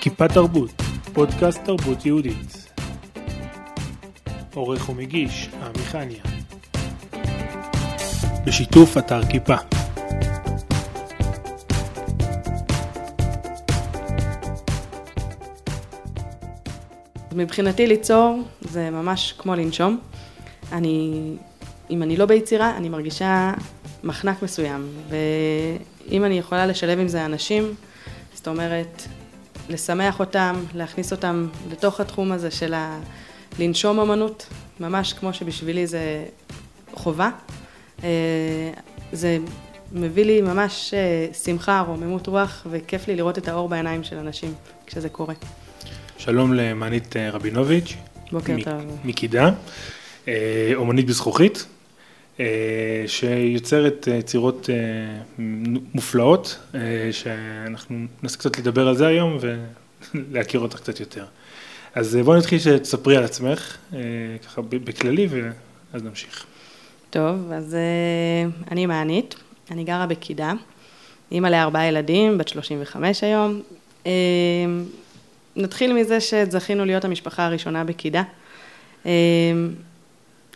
כיפה תרבות, פודקאסט תרבות יהודית. עורך ומגיש, עמיחניה. בשיתוף אתר כיפה. מבחינתי ליצור זה ממש כמו לנשום. אני, אם אני לא ביצירה, אני מרגישה מחנק מסוים, ואם אני יכולה לשלב עם זה אנשים, זאת אומרת, לשמח אותם, להכניס אותם לתוך התחום הזה של ה... לנשום אמנות, ממש כמו שבשבילי זה חובה. אה, זה מביא לי ממש אה, שמחה, רוממות רוח, וכיף לי לראות את האור בעיניים של אנשים כשזה קורה. שלום למענית אה, רבינוביץ'. בוקר מ- טוב. מקידה, אומנית בזכוכית, שיוצרת אה, יצירות אה, מופלאות, אה, שאנחנו ננסה קצת לדבר על זה היום ולהכיר אותך קצת יותר. אז אה, בואי נתחיל שתספרי על עצמך, אה, ככה בכללי, ואז נמשיך. טוב, אז אה, אני מענית, אני גרה בקידה, אימא לארבעה ילדים, בת 35 היום. אה, נתחיל מזה שזכינו להיות המשפחה הראשונה בקידה.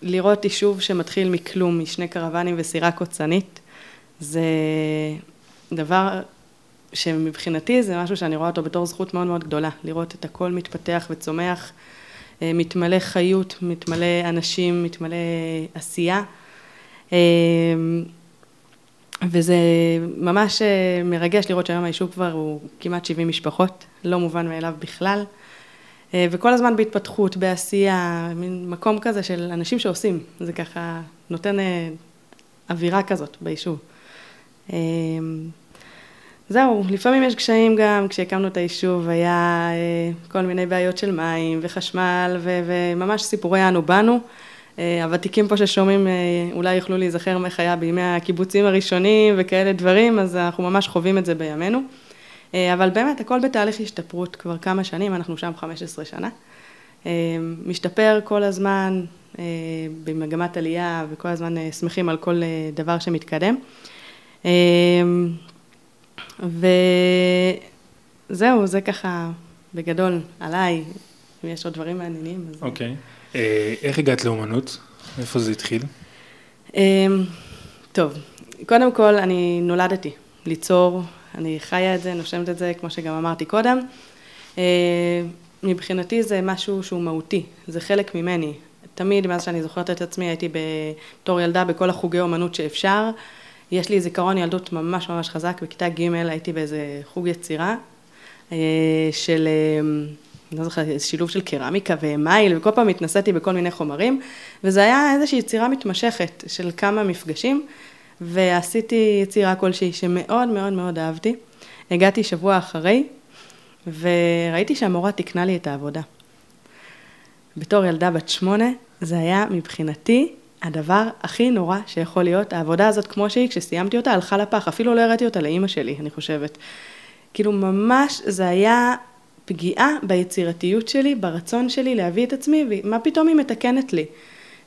לראות יישוב שמתחיל מכלום, משני קרוונים וסירה קוצנית, זה דבר שמבחינתי זה משהו שאני רואה אותו בתור זכות מאוד מאוד גדולה, לראות את הכל מתפתח וצומח, אה, מתמלא חיות, מתמלא אנשים, מתמלא עשייה. אה, וזה ממש אה, מרגש לראות שהיום היישוב כבר הוא כמעט 70 משפחות, לא מובן מאליו בכלל. אה, וכל הזמן בהתפתחות, בעשייה, מין מקום כזה של אנשים שעושים, זה ככה נותן אה, אווירה כזאת ביישוב. אה, זהו, לפעמים יש קשיים גם, כשהקמנו את היישוב היה כל מיני בעיות של מים וחשמל ו- וממש סיפורי אנו באנו. הוותיקים פה ששומעים אולי יוכלו להיזכר היה בימי הקיבוצים הראשונים וכאלה דברים, אז אנחנו ממש חווים את זה בימינו. אה, אבל באמת, הכל בתהליך השתפרות כבר כמה שנים, אנחנו שם 15 שנה. אה, משתפר כל הזמן אה, במגמת עלייה וכל הזמן שמחים על כל דבר שמתקדם. וזהו, זה ככה בגדול עליי, אם יש עוד דברים מעניינים. אז... אוקיי. אה, איך הגעת לאומנות? איפה זה התחיל? טוב, קודם כל אני נולדתי ליצור, אני חיה את זה, נושמת את זה, כמו שגם אמרתי קודם. אה, מבחינתי זה משהו שהוא מהותי, זה חלק ממני. תמיד, מאז שאני זוכרת את עצמי, הייתי בתור ילדה בכל החוגי אומנות שאפשר. יש לי זיכרון ילדות ממש ממש חזק, בכיתה ג' הייתי באיזה חוג יצירה אה, של, אה, אני לא זוכרת, שילוב של קרמיקה ומייל, וכל פעם התנסיתי בכל מיני חומרים, וזה היה איזושהי יצירה מתמשכת של כמה מפגשים, ועשיתי יצירה כלשהי שמאוד מאוד מאוד אהבתי. הגעתי שבוע אחרי, וראיתי שהמורה תיקנה לי את העבודה. בתור ילדה בת שמונה, זה היה מבחינתי הדבר הכי נורא שיכול להיות. העבודה הזאת כמו שהיא, כשסיימתי אותה, הלכה לפח. אפילו לא הראיתי אותה לאימא שלי, אני חושבת. כאילו ממש זה היה פגיעה ביצירתיות שלי, ברצון שלי להביא את עצמי, ומה פתאום היא מתקנת לי.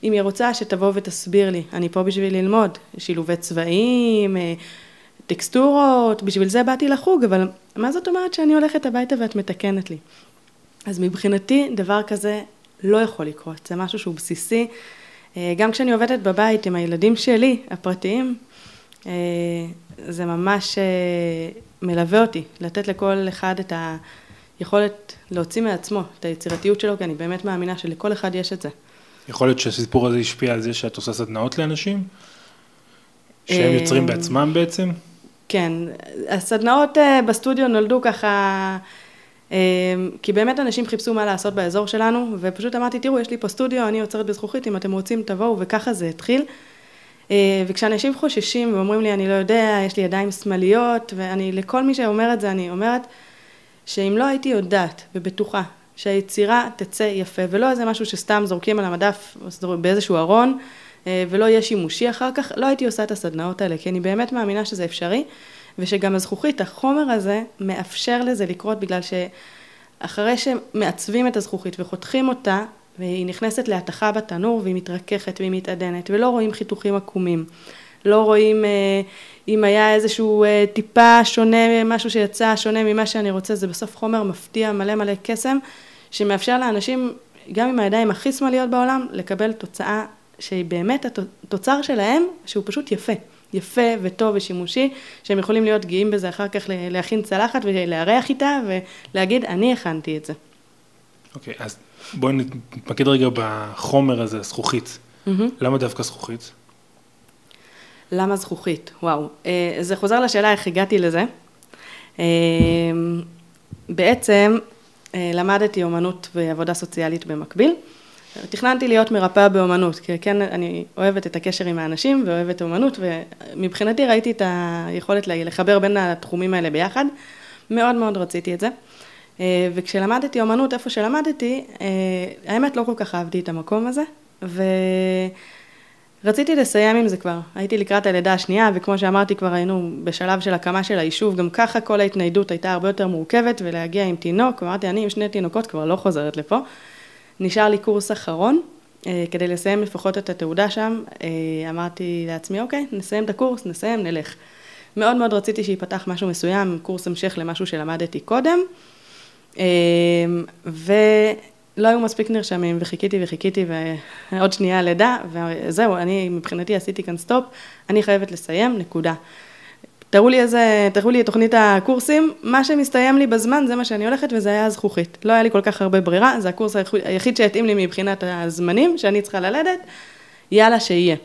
אם היא רוצה שתבוא ותסביר לי, אני פה בשביל ללמוד, שילובי צבעים, אה, טקסטורות, בשביל זה באתי לחוג, אבל מה זאת אומרת שאני הולכת הביתה ואת מתקנת לי? אז מבחינתי דבר כזה לא יכול לקרות, זה משהו שהוא בסיסי. אה, גם כשאני עובדת בבית עם הילדים שלי, הפרטיים, אה, זה ממש מלווה אותי, לתת לכל אחד את היכולת להוציא מעצמו את היצירתיות שלו, כי אני באמת מאמינה שלכל אחד יש את זה. יכול להיות שהסיפור הזה השפיע על זה שאת עושה סדנאות לאנשים? שהם אה, יוצרים בעצמם בעצם? כן, הסדנאות אה, בסטודיו נולדו ככה, אה, כי באמת אנשים חיפשו מה לעשות באזור שלנו, ופשוט אמרתי, תראו, יש לי פה סטודיו, אני יוצרת בזכוכית, אם אתם רוצים תבואו, וככה זה התחיל. וכשאנשים חוששים ואומרים לי, אני לא יודע, יש לי ידיים שמאליות, ואני, לכל מי שאומר את זה, אני אומרת, שאם לא הייתי יודעת ובטוחה שהיצירה תצא יפה, ולא איזה משהו שסתם זורקים על המדף באיזשהו ארון, אה, ולא יהיה שימושי אחר כך, לא הייתי עושה את הסדנאות האלה, כי אני באמת מאמינה שזה אפשרי, ושגם הזכוכית, החומר הזה, מאפשר לזה לקרות, בגלל שאחרי שמעצבים את הזכוכית וחותכים אותה, והיא נכנסת להתכה בתנור והיא מתרככת והיא מתעדנת, ולא רואים חיתוכים עקומים. לא רואים אה, אם היה איזשהו אה, טיפה שונה, משהו שיצא שונה ממה שאני רוצה, זה בסוף חומר מפתיע, מלא מלא קסם, שמאפשר לאנשים, גם עם הידיים הכי שמאליות בעולם, לקבל תוצאה שהיא באמת התוצר שלהם, שהוא פשוט יפה. יפה וטוב ושימושי, שהם יכולים להיות גאים בזה אחר כך להכין צלחת ולארח איתה ולהגיד, אני הכנתי את זה. אוקיי, okay, אז בואי נתמקד רגע בחומר הזה, הזכוכית. Mm-hmm. למה דווקא זכוכית? למה זכוכית? וואו. אה, זה חוזר לשאלה איך הגעתי לזה. אה, בעצם למדתי אומנות ועבודה סוציאלית במקביל. תכננתי להיות מרפאה באומנות, כי כן, אני אוהבת את הקשר עם האנשים ואוהבת אומנות, ומבחינתי ראיתי את היכולת לחבר בין התחומים האלה ביחד. מאוד מאוד רציתי את זה. וכשלמדתי אומנות, איפה שלמדתי, האמת לא כל כך אהבתי את המקום הזה, ו... רציתי לסיים עם זה כבר, הייתי לקראת הלידה השנייה, וכמו שאמרתי כבר היינו בשלב של הקמה של היישוב, גם ככה כל ההתניידות הייתה הרבה יותר מורכבת, ולהגיע עם תינוק, אמרתי, אני עם שני תינוקות כבר לא חוזרת לפה. נשאר לי קורס אחרון, אה, כדי לסיים לפחות את התעודה שם, אה, אמרתי לעצמי, אוקיי, נסיים את הקורס, נסיים, נלך. מאוד מאוד רציתי שיפתח משהו מסוים, קורס המשך למשהו שלמדתי קודם, אה, ו... לא היו מספיק נרשמים, וחיכיתי וחיכיתי, ועוד שנייה לידה, וזהו, אני מבחינתי עשיתי כאן סטופ, אני חייבת לסיים, נקודה. תראו לי איזה, תראו לי את תוכנית הקורסים, מה שמסתיים לי בזמן זה מה שאני הולכת וזה היה זכוכית. לא היה לי כל כך הרבה ברירה, זה הקורס היחיד שהתאים לי מבחינת הזמנים שאני צריכה ללדת, יאללה שיהיה.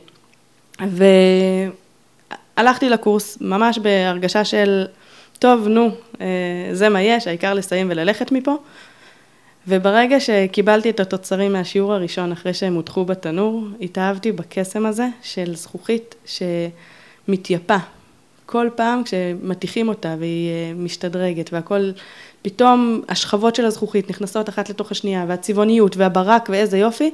והלכתי לקורס ממש בהרגשה של, טוב, נו, אה, זה מה יש, העיקר לסיים וללכת מפה. וברגע שקיבלתי את התוצרים מהשיעור הראשון, אחרי שהם הותחו בתנור, התאהבתי בקסם הזה של זכוכית שמתייפה. כל פעם כשמטיחים אותה והיא אה, משתדרגת והכל, פתאום השכבות של הזכוכית נכנסות אחת לתוך השנייה, והצבעוניות והברק ואיזה יופי,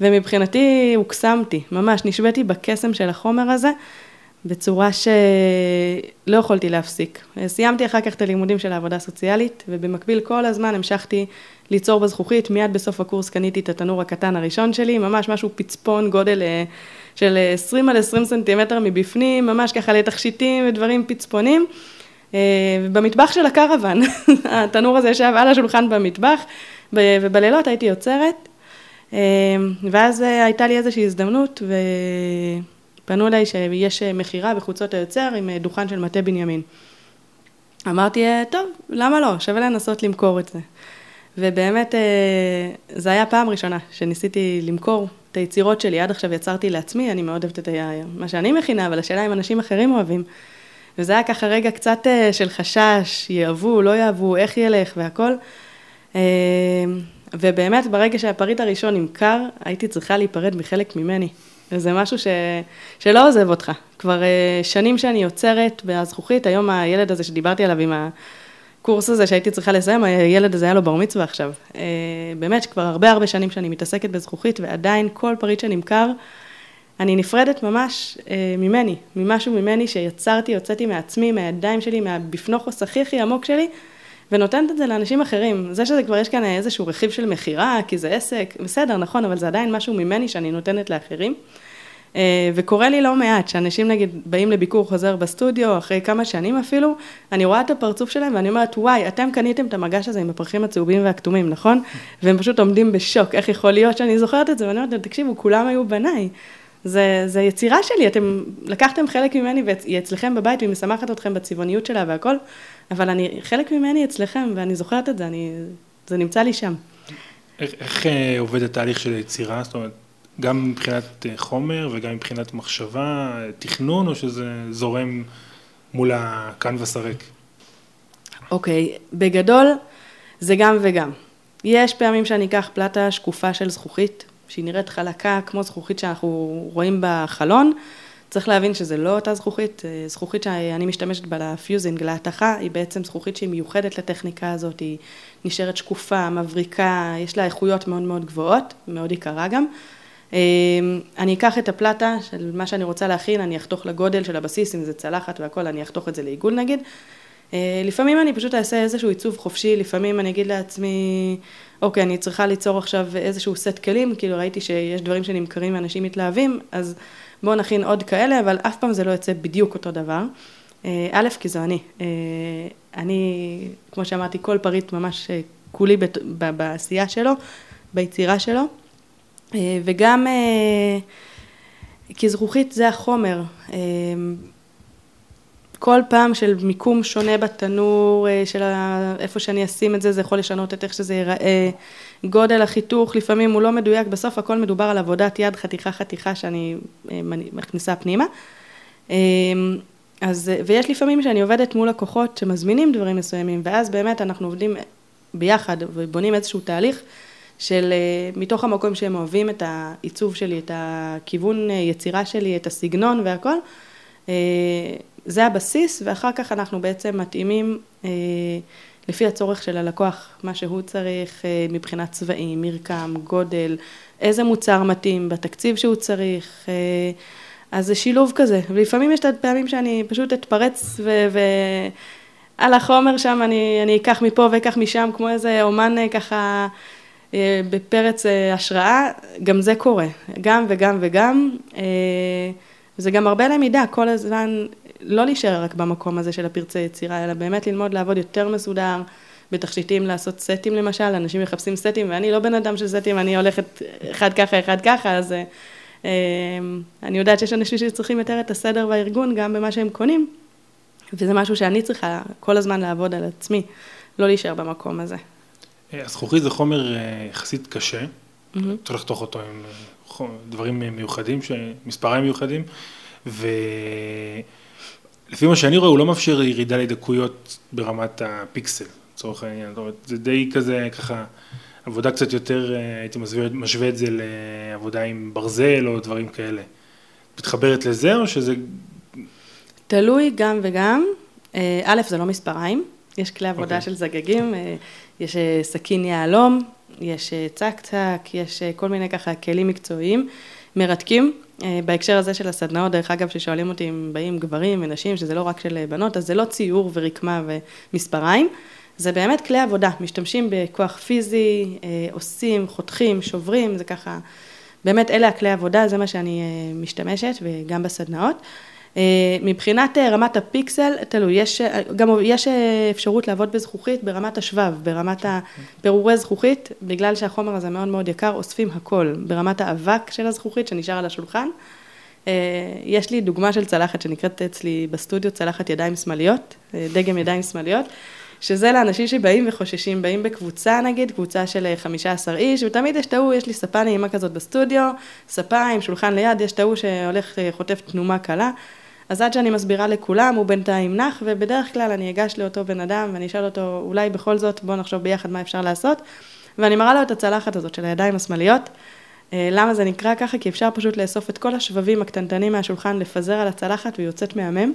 ומבחינתי הוקסמתי, ממש נשוויתי בקסם של החומר הזה, בצורה שלא יכולתי להפסיק. סיימתי אחר כך את הלימודים של העבודה הסוציאלית, ובמקביל כל הזמן המשכתי ליצור בזכוכית, מיד בסוף הקורס קניתי את התנור הקטן הראשון שלי, ממש משהו פצפון, גודל אה, של 20 על 20 סנטימטר מבפנים, ממש ככה לתכשיטים ודברים פצפונים. אה, במטבח של הקרוון, התנור הזה ישב על השולחן במטבח, ובלילות הייתי יוצרת, אה, ואז הייתה לי איזושהי הזדמנות, ופנו אליי שיש מכירה בחוצות היוצר עם דוכן של מטה בנימין. אמרתי, טוב, למה לא? שווה לנסות למכור את זה. ובאמת, אה, זה היה פעם ראשונה שניסיתי למכור את היצירות שלי. עד עכשיו יצרתי לעצמי, אני מאוד אוהבת את מה שאני מכינה, אבל השאלה אם אנשים אחרים אוהבים. וזה היה ככה רגע קצת אה, של חשש, יאהבו, לא יאהבו, איך ילך והכל. אה, ובאמת, ברגע שהפריט הראשון נמכר, הייתי צריכה להיפרד מחלק ממני. וזה משהו ש... שלא עוזב אותך. כבר שנים שאני יוצרת בזכוכית, היום הילד הזה שדיברתי עליו עם ה... הקורס הזה שהייתי צריכה לסיים, הילד הזה היה לו בר מצווה עכשיו. אה, באמת, כבר הרבה הרבה שנים שאני מתעסקת בזכוכית, ועדיין כל פריט שנמכר, אני נפרדת ממש אה, ממני, ממשהו ממני שיצרתי, הוצאתי מעצמי, מהידיים שלי, מהבפנוכוס הכי הכי עמוק שלי, ונותנת את זה לאנשים אחרים. זה שזה כבר יש כאן איזשהו רכיב של מכירה, כי זה עסק, בסדר, נכון, אבל זה עדיין משהו ממני שאני נותנת לאחרים. אה, וקורה לי לא מעט, שאנשים נגיד באים לביקור חוזר בסטודיו, אחרי כמה שנים אפילו, אני רואה את הפרצוף שלהם ואני אומרת, וואי, אתם קניתם את המגש הזה עם הפרחים הצהובים והכתומים, נכון? והם פשוט עומדים בשוק, איך יכול להיות שאני זוכרת את זה? ואני אומרת, תקשיבו, כולם היו בניי. זה, זה יצירה שלי, אתם לקחתם חלק ממני והיא אצלכם בבית והיא משמחת אתכם בצבעוניות שלה והכל, אבל אני, חלק ממני אצלכם ואני זוכרת את זה, אני, זה נמצא לי שם. איך, איך אה, עובד התהליך של יצירה? זאת אומרת, גם מבחינת אה, חומר וגם מבחינת מחשבה, תכנון, או שזה זורם מול הקנבס הריק? אוקיי, okay, בגדול זה גם וגם. יש פעמים שאני אקח פלטה שקופה של זכוכית, שהיא נראית חלקה כמו זכוכית שאנחנו רואים בחלון. צריך להבין שזה לא אותה זכוכית, אה, זכוכית שאני משתמשת בה לפיוזינג, להתכה, היא בעצם זכוכית שהיא מיוחדת לטכניקה הזאת, היא נשארת שקופה, מבריקה, יש לה איכויות מאוד מאוד גבוהות, מאוד יקרה גם. אמ, אני אקח את הפלטה של מה שאני רוצה להכין, אני אחתוך לגודל של הבסיס, אם זה צלחת והכל, אני אחתוך את זה לעיגול נגיד. לפעמים אני פשוט אעשה איזשהו עיצוב חופשי, לפעמים אני אגיד לעצמי, אוקיי, אני צריכה ליצור עכשיו איזשהו סט כלים, כאילו ראיתי שיש דברים שנמכרים ואנשים מתלהבים, אז בואו נכין עוד כאלה, אבל אף פעם זה לא יוצא בדיוק אותו דבר. א', כי זו אני. אני, כמו שאמרתי, כל פריט ממש כולי בעשייה שלו, ביצירה שלו, וגם כי זכוכית זה החומר. כל פעם של מיקום שונה בתנור, של איפה שאני אשים את זה, זה יכול לשנות את איך שזה ייראה. גודל החיתוך, לפעמים הוא לא מדויק, בסוף הכל מדובר על עבודת יד, חתיכה חתיכה שאני מכניסה פנימה. אז, ויש לפעמים שאני עובדת מול לקוחות שמזמינים דברים מסוימים, ואז באמת אנחנו עובדים ביחד ובונים איזשהו תהליך של מתוך המקום שהם אוהבים את העיצוב שלי, את הכיוון יצירה שלי, את הסגנון והכל. זה הבסיס, ואחר כך אנחנו בעצם מתאימים לפי הצורך של הלקוח, מה שהוא צריך מבחינת צבעים, מרקם, גודל, איזה מוצר מתאים בתקציב שהוא צריך. אז זה שילוב כזה, ולפעמים יש את הפעמים שאני פשוט אתפרץ ועל החומר שם אני, אני אקח מפה ואקח משם כמו איזה אומן ככה בפרץ השראה, גם זה קורה, גם וגם וגם, זה גם הרבה למידה, כל הזמן לא להישאר רק במקום הזה של הפרצי יצירה, אלא באמת ללמוד לעבוד יותר מסודר, בתכשיטים לעשות סטים למשל, אנשים מחפשים סטים ואני לא בן אדם של סטים, אני הולכת אחד ככה, אחד ככה, אז אני יודעת שיש אנשים שצריכים יותר את הסדר והארגון גם במה שהם קונים, וזה משהו שאני צריכה כל הזמן לעבוד על עצמי, לא להישאר במקום הזה. הזכוכית זה חומר יחסית קשה, צריך לחתוך אותו עם דברים מיוחדים, מספריים מיוחדים, ולפי מה שאני רואה הוא לא מאפשר ירידה לדקויות ברמת הפיקסל, לצורך העניין, זאת אומרת זה די כזה ככה עבודה קצת יותר, הייתי משווה את זה לעבודה עם ברזל או דברים כאלה. מתחברת לזה או שזה... תלוי גם וגם, א', זה לא מספריים, יש כלי עבודה של זגגים, יש סכין יהלום, יש צק צק, יש כל מיני ככה כלים מקצועיים, מרתקים. בהקשר הזה של הסדנאות, דרך אגב, ששואלים אותי אם באים גברים ונשים, שזה לא רק של בנות, אז זה לא ציור ורקמה ומספריים. זה באמת כלי עבודה, משתמשים בכוח פיזי, עושים, חותכים, שוברים, זה ככה, באמת אלה הכלי עבודה, זה מה שאני משתמשת וגם בסדנאות. מבחינת רמת הפיקסל, תלוי, יש, גם יש אפשרות לעבוד בזכוכית ברמת השבב, ברמת הפירורי זכוכית, בגלל שהחומר הזה מאוד מאוד יקר, אוספים הכל, ברמת האבק של הזכוכית שנשאר על השולחן. יש לי דוגמה של צלחת שנקראת אצלי בסטודיו, צלחת ידיים שמאליות, דגם ידיים שמאליות. שזה לאנשים שבאים וחוששים, באים בקבוצה נגיד, קבוצה של 15 איש, ותמיד יש את ההוא, יש לי ספה נעימה כזאת בסטודיו, ספה עם שולחן ליד, יש את ההוא שהולך, חוטף תנומה קלה, אז עד שאני מסבירה לכולם, הוא בינתיים נח, ובדרך כלל אני אגש לאותו בן אדם ואני אשאל אותו, אולי בכל זאת, בוא נחשוב ביחד מה אפשר לעשות, ואני מראה לו את הצלחת הזאת של הידיים השמאליות. למה זה נקרא ככה? כי אפשר פשוט לאסוף את כל השבבים הקטנטנים מהשולחן, לפזר על הצלחת והיא יוצאת מהמם.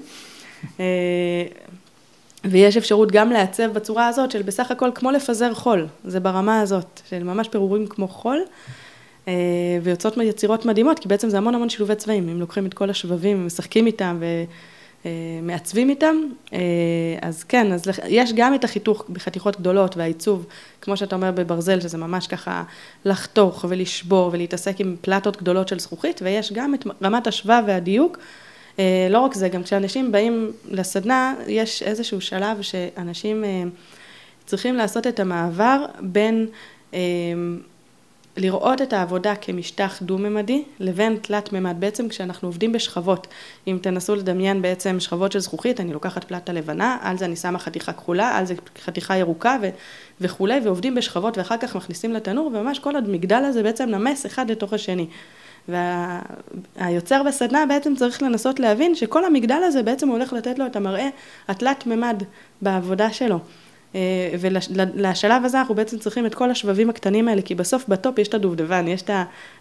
ויש אפשרות גם לעצב בצורה הזאת של בסך הכל כמו לפזר חול, זה ברמה הזאת, של ממש פירורים כמו חול, ויוצאות יצירות מדהימות, כי בעצם זה המון המון שילובי צבעים, אם לוקחים את כל השבבים ומשחקים איתם ומעצבים איתם, אז כן, אז יש גם את החיתוך בחתיכות גדולות והעיצוב, כמו שאתה אומר בברזל, שזה ממש ככה לחתוך ולשבור ולהתעסק עם פלטות גדולות של זכוכית, ויש גם את רמת השבב והדיוק, לא רק זה, גם כשאנשים באים לסדנה, יש איזשהו שלב שאנשים צריכים לעשות את המעבר בין לראות את העבודה כמשטח דו-ממדי, לבין תלת-ממד, בעצם כשאנחנו עובדים בשכבות, אם תנסו לדמיין בעצם שכבות של זכוכית, אני לוקחת פלטה לבנה, על זה אני שמה חתיכה כחולה, על זה חתיכה ירוקה וכולי, ועובדים בשכבות ואחר כך מכניסים לתנור, וממש כל המגדל הזה בעצם נמס אחד לתוך השני. והיוצר בסדנה בעצם צריך לנסות להבין שכל המגדל הזה בעצם הולך לתת לו את המראה התלת-ממד בעבודה שלו. ולשלב הזה אנחנו בעצם צריכים את כל השבבים הקטנים האלה, כי בסוף בטופ יש את הדובדבן, יש את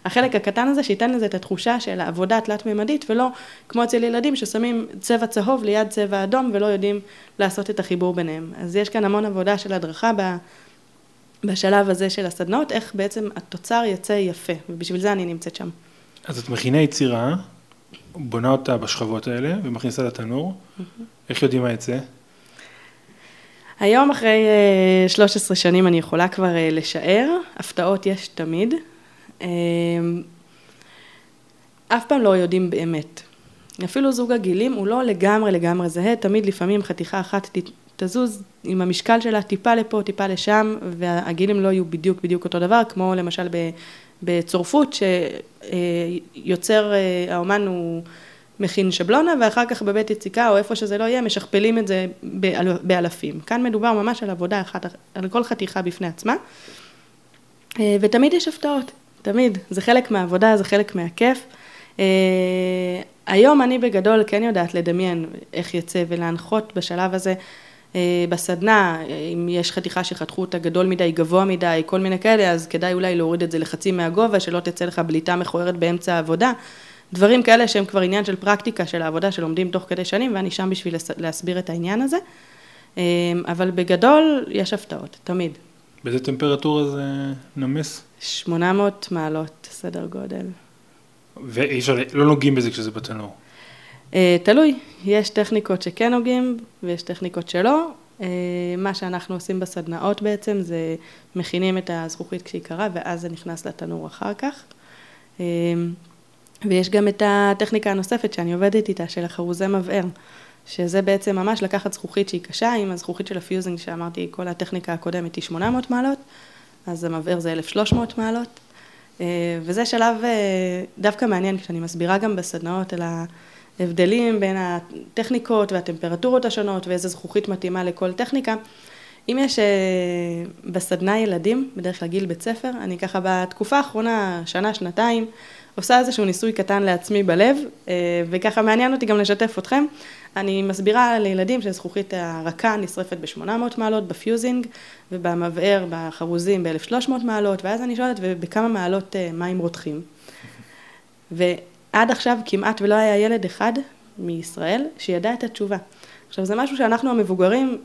החלק הקטן הזה שייתן לזה את התחושה של העבודה התלת-ממדית, ולא כמו אצל ילדים ששמים צבע צהוב ליד צבע אדום ולא יודעים לעשות את החיבור ביניהם. אז יש כאן המון עבודה של הדרכה בשלב הזה של הסדנאות, איך בעצם התוצר יצא יפה, ובשביל זה אני נמצאת שם. אז את מכינה יצירה, בונה אותה בשכבות האלה ומכניסה לתנור, איך יודעים מה יצא? היום אחרי 13 שנים אני יכולה כבר לשער, הפתעות יש תמיד. אף פעם לא יודעים באמת. אפילו זוג הגילים הוא לא לגמרי לגמרי זהה, תמיד לפעמים חתיכה אחת תזוז עם המשקל שלה טיפה לפה, טיפה לשם, והגילים לא יהיו בדיוק בדיוק אותו דבר, כמו למשל בצורפות, שיוצר, אה, האומן הוא מכין שבלונה, ואחר כך בבית יציקה או איפה שזה לא יהיה, משכפלים את זה באלפים. כאן מדובר ממש על עבודה אחת, על כל חתיכה בפני עצמה, אה, ותמיד יש הפתעות, תמיד. זה חלק מהעבודה, זה חלק מהכיף. אה, היום אני בגדול כן יודעת לדמיין איך יצא ולהנחות בשלב הזה אה, בסדנה, אם יש חתיכה שחתכו אותה גדול מדי, גבוה מדי, כל מיני כאלה, אז כדאי אולי להוריד את זה לחצי מהגובה, שלא תצא לך בליטה מכוערת באמצע העבודה. דברים כאלה שהם כבר עניין של פרקטיקה של העבודה שלומדים תוך כדי שנים, ואני שם בשביל להסביר את העניין הזה. אה, אבל בגדול, יש הפתעות, תמיד. באיזה טמפרטורה זה נמס? 800 מעלות, סדר גודל. ואי אפשר, לא נוגעים בזה כשזה בתנור. אה, תלוי, יש טכניקות שכן נוגעים ויש טכניקות שלא. אה, מה שאנחנו עושים בסדנאות בעצם זה מכינים את הזכוכית כשהיא קרה ואז זה נכנס לתנור אחר כך. אה, ויש גם את הטכניקה הנוספת שאני עובדת איתה של החרוזי מבער, שזה בעצם ממש לקחת זכוכית שהיא קשה, עם הזכוכית של ה fusing שאמרתי, כל הטכניקה הקודמת היא 800 מעלות, אז המבער זה 1,300 מעלות. וזה שלב דווקא מעניין כשאני מסבירה גם בסדנאות על ה... הבדלים בין הטכניקות והטמפרטורות השונות ואיזה זכוכית מתאימה לכל טכניקה. אם יש אה, בסדנה ילדים, בדרך כלל גיל בית ספר, אני ככה בתקופה האחרונה, שנה, שנתיים, עושה איזשהו ניסוי קטן לעצמי בלב, אה, וככה מעניין אותי גם לשתף אתכם. אני מסבירה לילדים שזכוכית הרכה נשרפת ב-800 מעלות ב fusing, ובמבער, בחרוזים ב-1300 מעלות, ואז אני שואלת, ובכמה מעלות אה, מים רותחים? עד עכשיו כמעט ולא היה ילד אחד מישראל שידע את התשובה. עכשיו זה משהו שאנחנו המבוגרים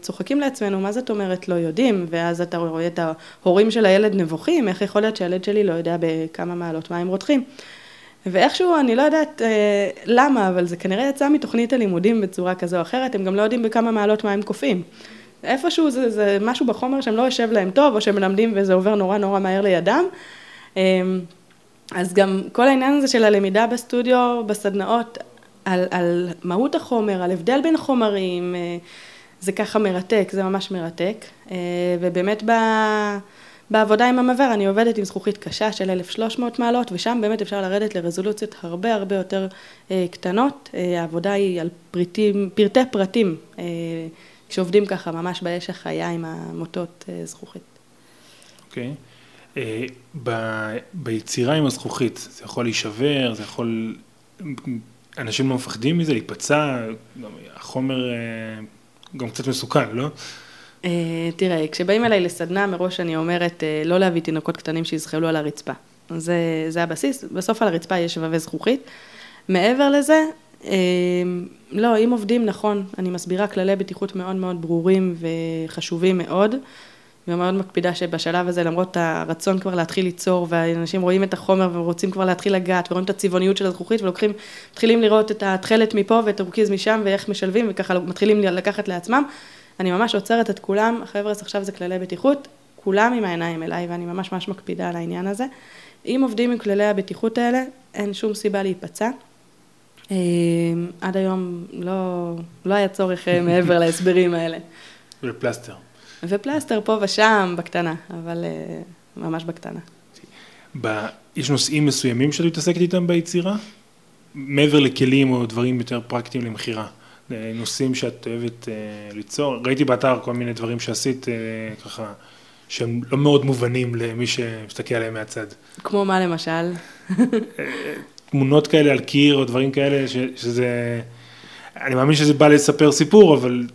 צוחקים לעצמנו, מה זאת אומרת לא יודעים, ואז אתה רואה את ההורים של הילד נבוכים, איך יכול להיות שהילד שלי לא יודע בכמה מעלות מים רותחים. ואיכשהו, אני לא יודעת אה, למה, אבל זה כנראה יצא מתוכנית הלימודים בצורה כזו או אחרת, הם גם לא יודעים בכמה מעלות מים קופאים. איפשהו זה, זה משהו בחומר שהם לא יושב להם טוב, או שהם מלמדים וזה עובר נורא נורא מהר לידם. אה, אז גם כל העניין הזה של הלמידה בסטודיו, בסדנאות, על, על מהות החומר, על הבדל בין חומרים, אה, זה ככה מרתק, זה ממש מרתק. אה, ובאמת ב... בעבודה עם המעבר אני עובדת עם זכוכית קשה של 1,300 מעלות, ושם באמת אפשר לרדת לרזולוציות הרבה הרבה יותר אה, קטנות. העבודה היא על פריטים, פרטי פרטים, כשעובדים ככה ממש באש החיה עם המוטות זכוכית. אוקיי. Okay. אה, ביצירה עם הזכוכית, זה יכול להישבר, זה יכול... אנשים לא מפחדים מזה, להיפצע, החומר אה, גם קצת מסוכן, לא? אה, תראה, כשבאים אליי לסדנה, מראש אני אומרת לא להביא תינוקות קטנים שיזחלו על הרצפה. זה, זה הבסיס, בסוף על הרצפה יש שבבי זכוכית. מעבר לזה, לא, אם עובדים נכון, אני מסבירה כללי בטיחות מאוד מאוד ברורים וחשובים מאוד. ומאוד מקפידה שבשלב הזה, למרות הרצון כבר להתחיל ליצור, ואנשים רואים את החומר ורוצים כבר להתחיל לגעת, ורואים את הצבעוניות של הזכוכית, ולוקחים, מתחילים לראות את התכלת מפה ואת הטורקיז משם, ואיך משלבים, וככה מתחילים לקחת לעצמם. אני ממש עוצרת את כולם, החבר'ה עכשיו זה כללי בטיחות, כולם עם העיניים אליי, ואני ממש ממש מקפידה על העניין הזה. אם עובדים עם כללי הבטיחות האלה, אין שום סיבה להיפצע. אה, עד היום לא, לא היה צורך אה, מעבר להסברים האלה. ולפלסטר. ופלסטר פה ושם, בקטנה, אבל אה, ממש בקטנה. ב... יש נושאים מסוימים שאת מתעסקת איתם ביצירה? מעבר לכלים או דברים יותר פרקטיים למכירה. אה, נושאים שאת אוהבת אה, ליצור. ראיתי באתר כל מיני דברים שעשית ככה, שהם לא מאוד מובנים למי שמסתכל עליהם מהצד. כמו מה למשל? תמונות כאלה על קיר או דברים כאלה, ש, שזה... אני מאמין שזה בא לספר סיפור, אבל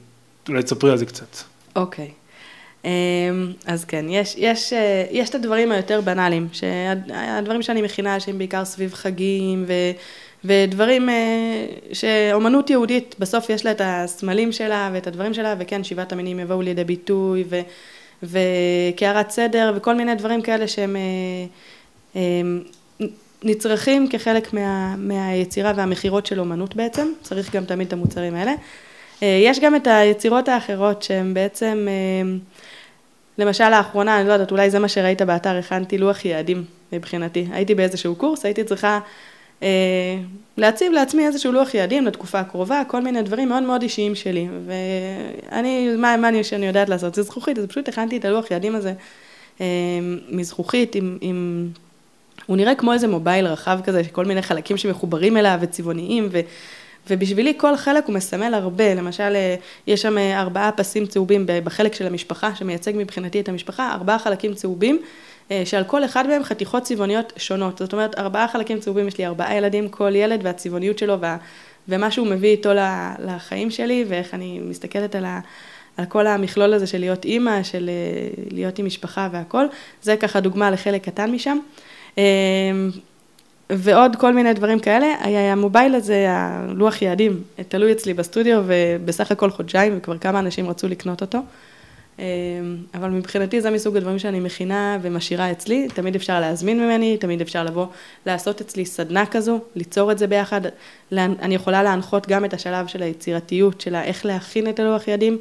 אולי תספרי על זה קצת. אוקיי. Okay. אמ, אז כן, יש, יש, אה, יש את הדברים היותר בנאליים, שהדברים שאני מכינה שהם בעיקר סביב חגים ו, ודברים אה, שאומנות יהודית, בסוף יש לה את הסמלים שלה ואת הדברים שלה, וכן, שבעת המינים יבואו לידי ביטוי ו, וקערת סדר וכל מיני דברים כאלה שהם אה, נצרכים כחלק מה, מהיצירה והמכירות של אומנות בעצם, צריך גם תמיד את המוצרים האלה. יש גם את היצירות האחרות שהן בעצם, למשל לאחרונה, אני לא יודעת, אולי זה מה שראית באתר, הכנתי לוח יעדים מבחינתי. הייתי באיזשהו קורס, הייתי צריכה להציב לעצמי איזשהו לוח יעדים לתקופה הקרובה, כל מיני דברים מאוד מאוד אישיים שלי. ואני, מה, מה אני, שאני יודעת לעשות? זה זכוכית, אז פשוט הכנתי את הלוח יעדים הזה מזכוכית עם, עם הוא נראה כמו איזה מובייל רחב כזה, כל מיני חלקים שמחוברים אליו וצבעוניים, ו, ובשבילי כל חלק הוא מסמל הרבה, למשל יש שם ארבעה פסים צהובים בחלק של המשפחה, שמייצג מבחינתי את המשפחה, ארבעה חלקים צהובים, שעל כל אחד מהם חתיכות צבעוניות שונות, זאת אומרת ארבעה חלקים צהובים, יש לי ארבעה ילדים, כל ילד והצבעוניות שלו וה, ומה שהוא מביא איתו לחיים שלי, ואיך אני מסתכלת על ה... על כל המכלול הזה של להיות אימא, של להיות עם משפחה והכל, זה ככה דוגמה לחלק קטן משם. ועוד כל מיני דברים כאלה, המובייל הזה, הלוח יעדים, תלוי אצלי בסטודיו ובסך הכל חודשיים וכבר כמה אנשים רצו לקנות אותו. אמ, אבל מבחינתי זה מסוג הדברים שאני מכינה ומשאירה אצלי, תמיד אפשר להזמין ממני, תמיד אפשר לבוא לעשות אצלי סדנה כזו, ליצור את זה ביחד. אני יכולה להנחות גם את השלב של היצירתיות, של איך להכין את הלוח יעדים,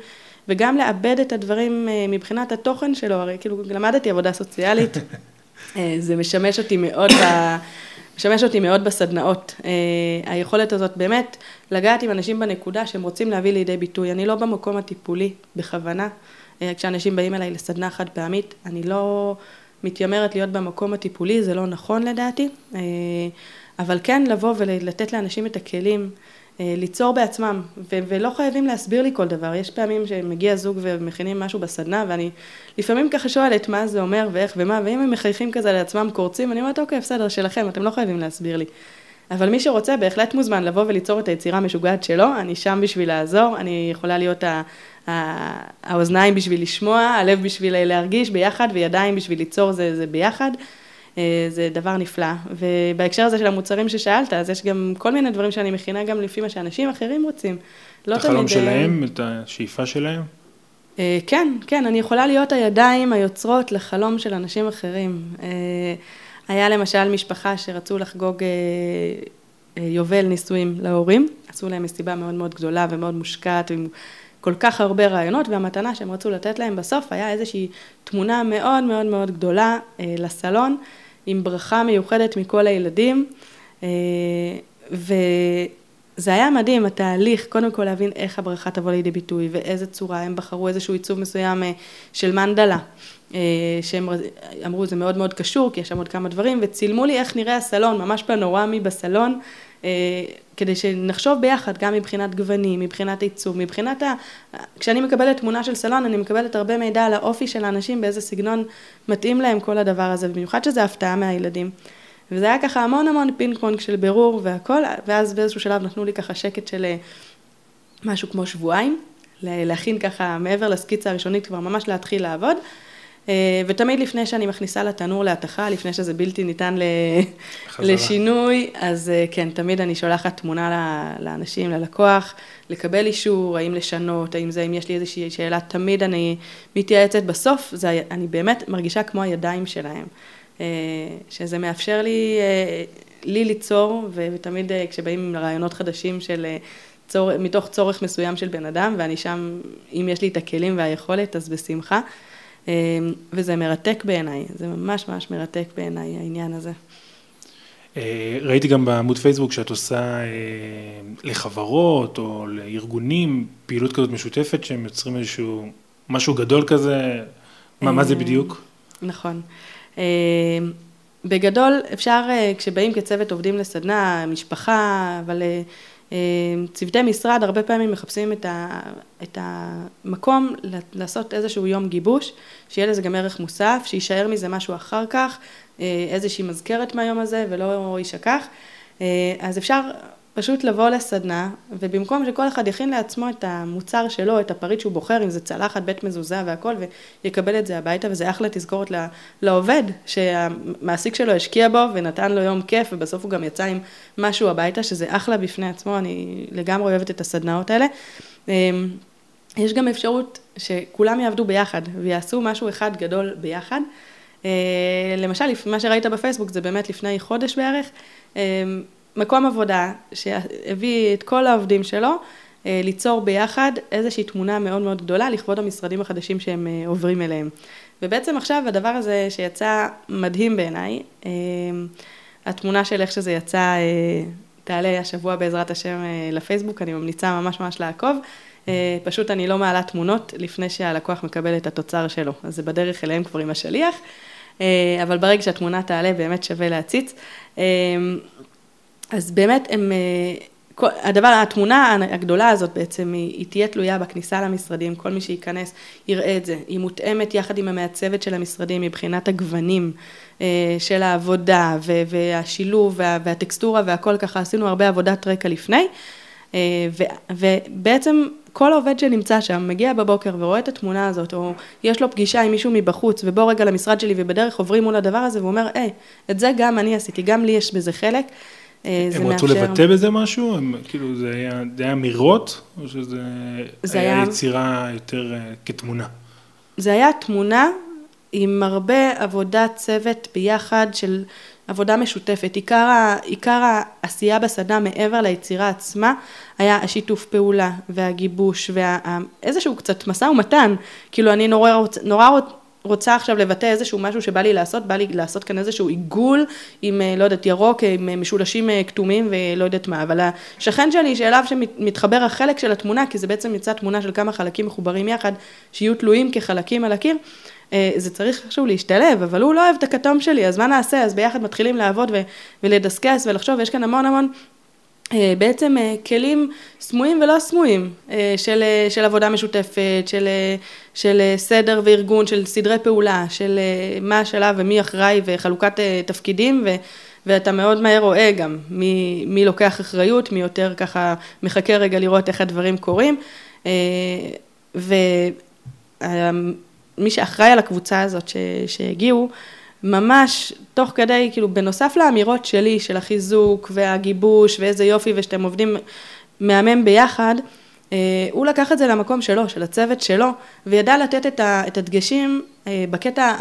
וגם לעבד את הדברים אה, מבחינת התוכן שלו, הרי כאילו למדתי עבודה סוציאלית. אה, זה משמש אותי מאוד. משמש אותי מאוד בסדנאות. אה, היכולת הזאת באמת לגעת עם אנשים בנקודה שהם רוצים להביא לידי ביטוי. אני לא במקום הטיפולי בכוונה. אה, כשאנשים באים אליי לסדנה חד פעמית, אני לא מתיימרת להיות במקום הטיפולי, זה לא נכון לדעתי. אבל כן לבוא ולתת לאנשים את הכלים. אה, ליצור בעצמם, ו- ולא חייבים להסביר לי כל דבר. יש פעמים שמגיע זוג ומכינים משהו בסדנה, ואני לפעמים ככה שואלת מה זה אומר ואיך ומה, ואם הם מחייכים כזה לעצמם קורצים, אני אומרת, אוקיי, בסדר, שלכם, אתם לא חייבים להסביר לי. אבל מי שרוצה בהחלט מוזמן לבוא וליצור את היצירה המשוגעת שלו, אני שם בשביל לעזור, אני יכולה להיות ה- ה- האוזניים בשביל לשמוע, הלב בשביל להרגיש ביחד, וידיים בשביל ליצור זה, זה ביחד. אה, זה דבר נפלא. ובהקשר הזה של המוצרים ששאלת, אז יש גם כל מיני דברים שאני מכינה גם לפי מה שאנשים אחרים רוצים. לא את החלום. אה, שלהם, את השאיפה שלהם? אה, כן, כן, אני יכולה להיות הידיים היוצרות לחלום של אנשים אחרים. היה למשל משפחה שרצו לחגוג יובל נישואים להורים, עשו להם מסיבה מאוד מאוד גדולה ומאוד מושקעת, עם כל כך הרבה רעיונות, והמתנה שהם רצו לתת להם בסוף היה איזושהי תמונה מאוד מאוד מאוד גדולה לסלון. עם ברכה מיוחדת מכל הילדים, אה, וזה היה מדהים, התהליך, קודם כל להבין איך הברכה תבוא לידי ביטוי ואיזה צורה, הם בחרו איזשהו עיצוב מסוים אה, של מנדלה, אה, שהם אמרו זה מאוד מאוד קשור, כי יש שם עוד כמה דברים, וצילמו לי איך נראה הסלון, ממש פנורמי בסלון. אה, כדי שנחשוב ביחד, גם מבחינת גוונים, מבחינת עיצוב, מבחינת ה... כשאני מקבלת תמונה של סלון, אני מקבלת הרבה מידע על האופי של האנשים, באיזה סגנון מתאים להם כל הדבר הזה, במיוחד שזה הפתעה מהילדים. וזה היה ככה המון המון פינג פונג של בירור והכל, ואז באיזשהו שלב נתנו לי ככה שקט של אה, משהו כמו שבועיים, להכין ככה מעבר לסקיצה הראשונית, כבר ממש להתחיל לעבוד. אה, ותמיד לפני שאני מכניסה לתנור להתכה, לפני שזה בלתי ניתן לשינוי, אז אה, כן, תמיד אני שולחת תמונה לאנשים, ללקוח, לקבל אישור, האם לשנות, האם זה, אם יש לי איזושהי שאלה, תמיד אני מתייעצת בסוף, זה, אני באמת מרגישה כמו הידיים שלהם, אה, שזה מאפשר לי, לי ליצור, ותמיד כשבאים עם רעיונות חדשים של... צור, מתוך צורך מסוים של בן אדם, ואני שם, אם יש לי את הכלים והיכולת, אז בשמחה. אמ, וזה מרתק בעיניי, זה ממש ממש מרתק בעיניי העניין הזה. אה, ראיתי גם בעמוד פייסבוק שאת עושה אה, לחברות או לארגונים פעילות כזאת משותפת שהם יוצרים איזשהו משהו גדול כזה, מה, מה זה אה, בדיוק? נכון. בגדול אפשר כשבאים כצוות עובדים לסדנה, משפחה, אבל אמ, צוותי משרד הרבה פעמים מחפשים את, ה, את המקום לעשות איזשהו יום גיבוש, שיהיה לזה גם ערך מוסף, שיישאר מזה משהו אחר כך, אה, איזושהי מזכרת מהיום הזה ולא יישכח. אה, אז אפשר פשוט לבוא לסדנה, ובמקום שכל אחד יכין לעצמו את המוצר שלו, את הפריט שהוא בוחר, אם זה צלחת, בית מזוזה והכל, ויקבל את זה הביתה, וזה אחלה תזכורת לעובד, שהמעסיק שלו השקיע בו ונתן לו יום כיף, ובסוף הוא גם יצא עם משהו הביתה, שזה אחלה בפני עצמו, אני לגמרי אוהבת את הסדנאות האלה. אמ, יש גם אפשרות שכולם יעבדו ביחד, ויעשו משהו אחד גדול ביחד. אה, למשל, מה שראית בפייסבוק זה באמת לפני חודש בערך. מקום עבודה שהביא את כל העובדים שלו ליצור ביחד איזושהי תמונה מאוד מאוד גדולה לכבוד המשרדים החדשים שהם עוברים אליהם. ובעצם עכשיו הדבר הזה שיצא מדהים בעיניי, התמונה של איך שזה יצא תעלה השבוע בעזרת השם לפייסבוק, אני ממליצה ממש ממש לעקוב. אה, פשוט אני לא מעלה תמונות לפני שהלקוח מקבל את התוצר שלו, אז זה בדרך אליהם כבר עם השליח, אה, אבל ברגע שהתמונה תעלה באמת שווה להציץ. אה, אז באמת הם, הדבר, התמונה הגדולה הזאת בעצם היא, היא תהיה תלויה בכניסה למשרדים, כל מי שייכנס יראה את זה, היא מותאמת יחד עם המעצבת של המשרדים מבחינת הגוונים של העבודה והשילוב והטקסטורה והכל ככה, עשינו הרבה עבודת רקע לפני. ובעצם כל עובד שנמצא שם, מגיע בבוקר ורואה את התמונה הזאת, או יש לו פגישה עם מישהו מבחוץ, ובוא רגע למשרד שלי ובדרך עוברים מול הדבר הזה, והוא אומר, היי, את זה גם אני עשיתי, גם לי יש בזה חלק. אה, הם רצו מאפשר... לבטא בזה משהו? הם, כאילו זה היה, זה היה אמירות, או שזה היה, היה יצירה יותר uh, כתמונה? זה היה תמונה עם הרבה עבודת צוות ביחד של עבודה משותפת. עיקר, עיקר העשייה בסדנה מעבר ליצירה עצמה היה השיתוף פעולה והגיבוש ואיזשהו קצת משא ומתן. כאילו אני נורא, רוצ, נורא רוצה עכשיו לבטא איזשהו משהו שבא לי לעשות, בא לי לעשות כאן איזשהו עיגול עם, אה, לא יודעת, ירוק, עם משולשים אה, כתומים ולא יודעת מה, אבל השכן שלי שאליו שמתחבר החלק של התמונה, כי זה בעצם יצא תמונה של כמה חלקים מחוברים יחד, שיהיו תלויים כחלקים על הקיר, אה, זה צריך איכשהו להשתלב, אבל הוא לא אוהב את הכתום שלי, אז מה נעשה? אז ביחד מתחילים לעבוד ולדסקס ולחשוב, יש כאן המון המון אה, בעצם אה, כלים סמויים ולא סמויים של, של עבודה משותפת, של, של סדר וארגון, של סדרי פעולה, של מה השלב ומי אחראי וחלוקת תפקידים ו... ואתה מאוד מהר רואה גם מי, מי לוקח אחריות, מי יותר ככה מחכה רגע לראות איך הדברים קורים. ו... מי שאחראי על הקבוצה הזאת ש, שהגיעו, ממש תוך כדי, כאילו בנוסף לאמירות שלי, של החיזוק והגיבוש ואיזה יופי ושאתם עובדים מהמם ביחד, אה, הוא לקח את זה למקום שלו, של הצוות שלו, וידע לתת את, הדגשים אה, בקטע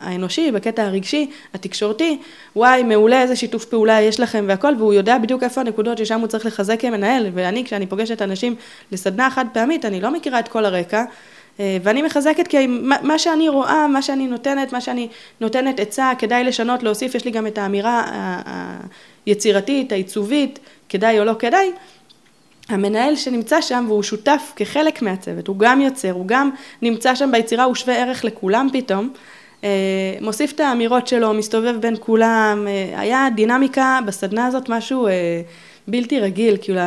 האנושי, בקטע הרגשי, התקשורתי, וואי, מעולה, איזה שיתוף פעולה יש לכם והכל, והוא יודע בדיוק איפה הנקודות ששם הוא צריך לחזק כמנהל, ואני, כשאני פוגשת אנשים לסדנה חד פעמית, אני לא מכירה את כל הרקע. אה, ואני מחזקת כי מה שאני רואה, מה שאני נותנת, מה שאני נותנת עצה, כדאי לשנות, להוסיף, יש לי גם את האמירה היצירתית, העיצובית, כדאי או לא כדאי. המנהל שנמצא שם והוא שותף כחלק מהצוות, הוא גם יוצר, הוא גם נמצא שם ביצירה, הוא שווה ערך לכולם פתאום. אה, מוסיף את האמירות שלו, מסתובב בין כולם, אה, היה דינמיקה בסדנה הזאת משהו בלתי רגיל, כאילו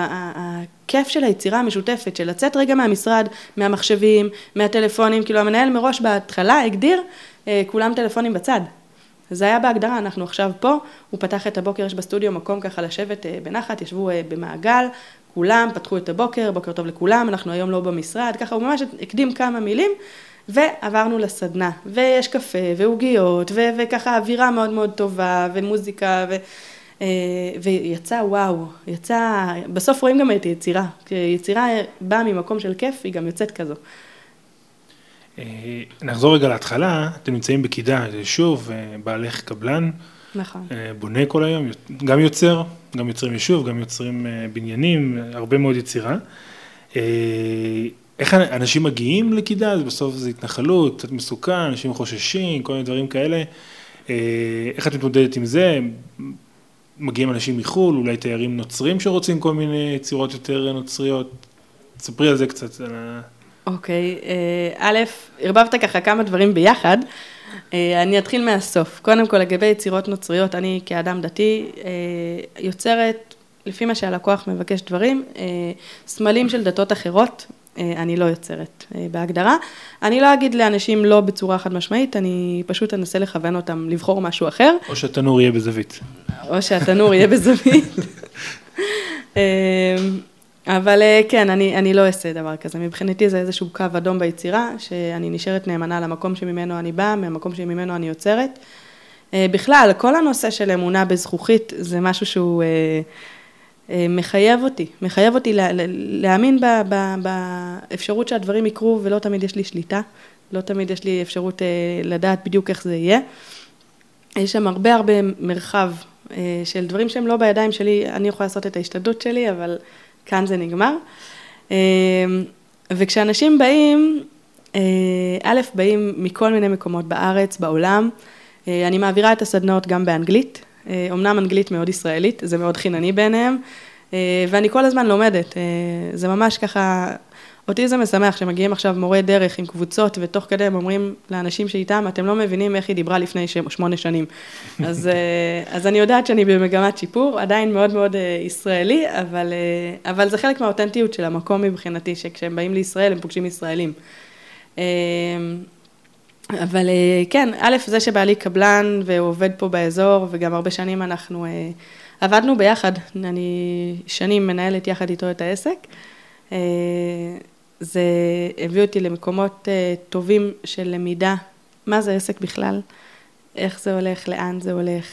הכיף של היצירה המשותפת, של לצאת רגע מהמשרד, מהמחשבים, מהטלפונים, כאילו המנהל מראש בהתחלה הגדיר, אה, כולם טלפונים בצד. זה היה בהגדרה, אנחנו עכשיו פה, הוא פתח את הבוקר, יש בסטודיו מקום ככה לשבת אה, בנחת, ישבו אה, במעגל, כולם פתחו את הבוקר, בוקר טוב לכולם, אנחנו היום לא במשרד, ככה הוא ממש הקדים כמה מילים, ועברנו לסדנה, ויש קפה, ועוגיות, וככה אווירה מאוד מאוד טובה, ומוזיקה, ו... אה, ויצא וואו, יצא, בסוף רואים גם את היצירה, יצירה באה ממקום של כיף, היא גם יוצאת כזו. אה, נחזור רגע להתחלה, אתם נמצאים בקידה, יישוב, אה, בעלך קבלן. נכון. בונה כל היום, גם יוצר, גם יוצרים יישוב, גם יוצרים בניינים, הרבה מאוד יצירה. איך אנשים מגיעים לקידה? בסוף זה התנחלות, קצת מסוכן, אנשים חוששים, כל מיני דברים כאלה. איך את מתמודדת עם זה? מגיעים אנשים מחו"ל, אולי תיירים נוצרים שרוצים כל מיני יצירות יותר נוצריות. ספרי על זה קצת. אוקיי, אה, א', ערבבת ככה כמה דברים ביחד. אה, אני אתחיל מהסוף. קודם כל, לגבי יצירות נוצריות, אני כאדם דתי אה, יוצרת, לפי מה שהלקוח מבקש דברים, סמלים של דתות אחרות, אני לא יוצרת אה, בהגדרה. אני לא אגיד לאנשים לא בצורה חד משמעית, אני פשוט אנסה לכוון אותם לבחור משהו אחר. או שהתנור יהיה בזווית. או שהתנור יהיה בזווית. אה, אבל כן, אני, אני לא אעשה דבר כזה. מבחינתי זה איזשהו קו אדום ביצירה, שאני נשארת נאמנה למקום שממנו אני באה, מהמקום שממנו אני יוצרת. בכלל, כל הנושא של אמונה בזכוכית זה משהו שהוא... אה, מחייב אותי, מחייב אותי לה, להאמין ב, ב, באפשרות שהדברים יקרו ולא תמיד יש לי שליטה, לא תמיד יש לי אפשרות אה, לדעת בדיוק איך זה יהיה. יש שם הרבה הרבה מרחב אה, של דברים שהם לא בידיים שלי, אני יכולה לעשות את ההשתדלות שלי, אבל כאן זה נגמר. וכשאנשים באים, א', באים מכל מיני מקומות בארץ, בעולם, אני מעבירה את הסדנאות גם באנגלית, אמנם אנגלית מאוד ישראלית, זה מאוד חינני בעיניהם, ואני כל הזמן לומדת, זה ממש ככה אותי זה משמח שמגיעים עכשיו מורי דרך עם קבוצות, ותוך כדי הם אומרים לאנשים שאיתם, אתם לא מבינים איך היא דיברה לפני שמונה שנים. אז, אה, אז אני יודעת שאני במגמת שיפור, עדיין מאוד מאוד אה, ישראלי, אבל, אה, אבל זה חלק מהאותנטיות של המקום מבחינתי, שכשהם באים לישראל הם פוגשים ישראלים. אבל כן, א', זה שבעלי קבלן והוא עובד פה באזור, וגם הרבה שנים אנחנו עבדנו ביחד, אני שנים מנהלת יחד איתו את העסק. זה הביא אותי למקומות טובים של למידה, מה זה עסק בכלל, איך זה הולך, לאן זה הולך,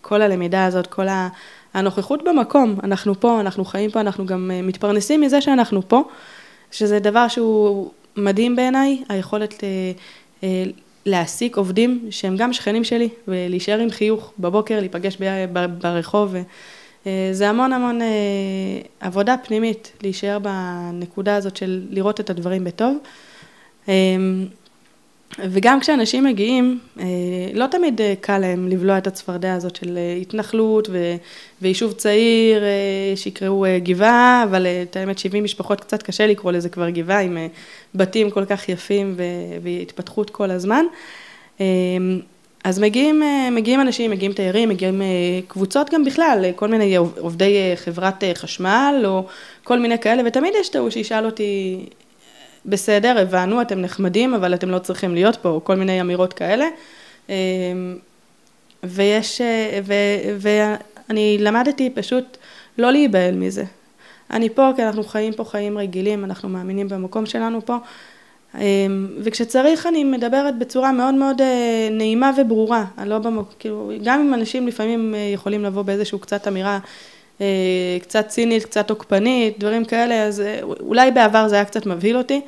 כל הלמידה הזאת, כל הנוכחות במקום, אנחנו פה, אנחנו חיים פה, אנחנו גם מתפרנסים מזה שאנחנו פה, שזה דבר שהוא מדהים בעיניי, היכולת uh, uh, להעסיק עובדים שהם גם שכנים שלי, ולהישאר עם חיוך בבוקר, להיפגש ברחוב. אה, זה המון המון אה, עבודה פנימית, להישאר בנקודה הזאת של לראות את הדברים בטוב. אה, וגם כשאנשים מגיעים, לא תמיד קל להם לבלוע את הצפרדע הזאת של התנחלות ו- ויישוב צעיר שיקראו גבעה, אבל את האמת 70 משפחות קצת קשה לקרוא לזה כבר גבעה עם בתים כל כך יפים והתפתחות כל הזמן. אז מגיעים, אה, מגיעים אנשים, מגיעים תיירים, מגיעים אה, קבוצות גם בכלל, כל מיני עובדי אה, חברת חשמל או כל מיני כאלה, ותמיד יש טעות שישאל אותי, בסדר, הבנו, אתם נחמדים, אבל אתם לא צריכים להיות פה, או כל מיני אמירות כאלה. ויש, ו, ואני למדתי פשוט לא להיבהל מזה. אני פה כי אנחנו חיים פה חיים רגילים, אנחנו מאמינים במקום שלנו פה. אמ, וכשצריך אני מדברת בצורה מאוד מאוד אה, נעימה וברורה, אני לא במק... כאילו, גם אם אנשים לפעמים אה, יכולים לבוא באיזשהו קצת אמירה אה, קצת צינית, קצת תוקפנית, דברים כאלה, אז אולי בעבר זה היה קצת מבהיל אותי,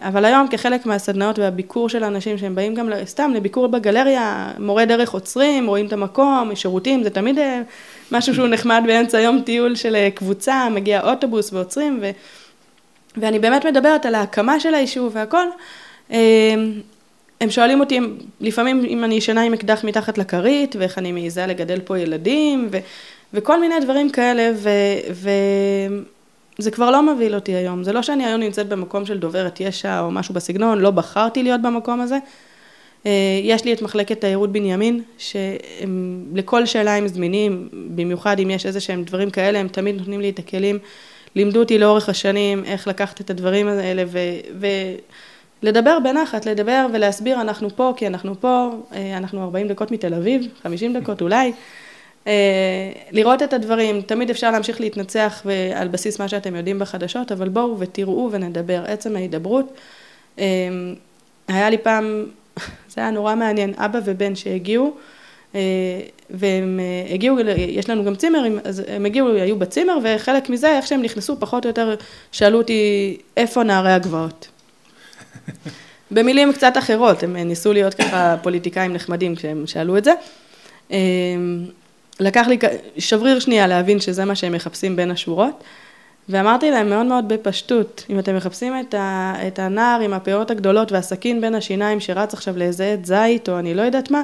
אבל היום כחלק מהסדנאות והביקור של האנשים שהם באים גם סתם לביקור בגלריה, מורי דרך עוצרים, רואים את המקום, שירותים, זה תמיד משהו שהוא נחמד באמצע יום טיול של קבוצה, מגיע אוטובוס ועוצרים, ו... ואני באמת מדברת על ההקמה של היישוב והכל. הם שואלים אותי לפעמים אם אני ישנה עם אקדח מתחת לכרית, ואיך אני מעיזה לגדל פה ילדים, ו, וכל מיני דברים כאלה, וזה כבר לא מבהיל אותי היום. זה לא שאני היום נמצאת במקום של דוברת יש"ע או משהו בסגנון, לא בחרתי להיות במקום הזה. אה, יש לי את מחלקת תיירות בנימין, שלכל שאלה הם זמינים, במיוחד אם יש איזה שהם דברים כאלה, הם תמיד נותנים לי את הכלים. לימדו אותי לאורך השנים איך לקחת את הדברים האלה ו... ולדבר בנחת, לדבר ולהסביר, אנחנו פה כי אנחנו פה, אה, אנחנו 40 דקות מתל אביב, 50 דקות אולי. אה, לראות את הדברים, תמיד אפשר להמשיך להתנצח על בסיס מה שאתם יודעים בחדשות, אבל בואו ותראו ונדבר, עצם ההידברות. אה, היה לי פעם, זה היה נורא מעניין, אבא ובן שהגיעו, אה, והם הגיעו, יש לנו גם צימרים, אז הם הגיעו, היו בצימר, וחלק מזה, איך שהם נכנסו, פחות או יותר שאלו אותי, איפה נערי הגבעות? במילים קצת אחרות, הם ניסו להיות ככה פוליטיקאים נחמדים כשהם שאלו את זה. אה, לקח לי שבריר שנייה להבין שזה מה שהם מחפשים בין השורות, ואמרתי להם מאוד מאוד בפשטות, אם אתם מחפשים את, ה, את הנער עם הפאות הגדולות והסכין בין השיניים שרץ עכשיו לאיזה עץ זית או אני לא יודעת מה,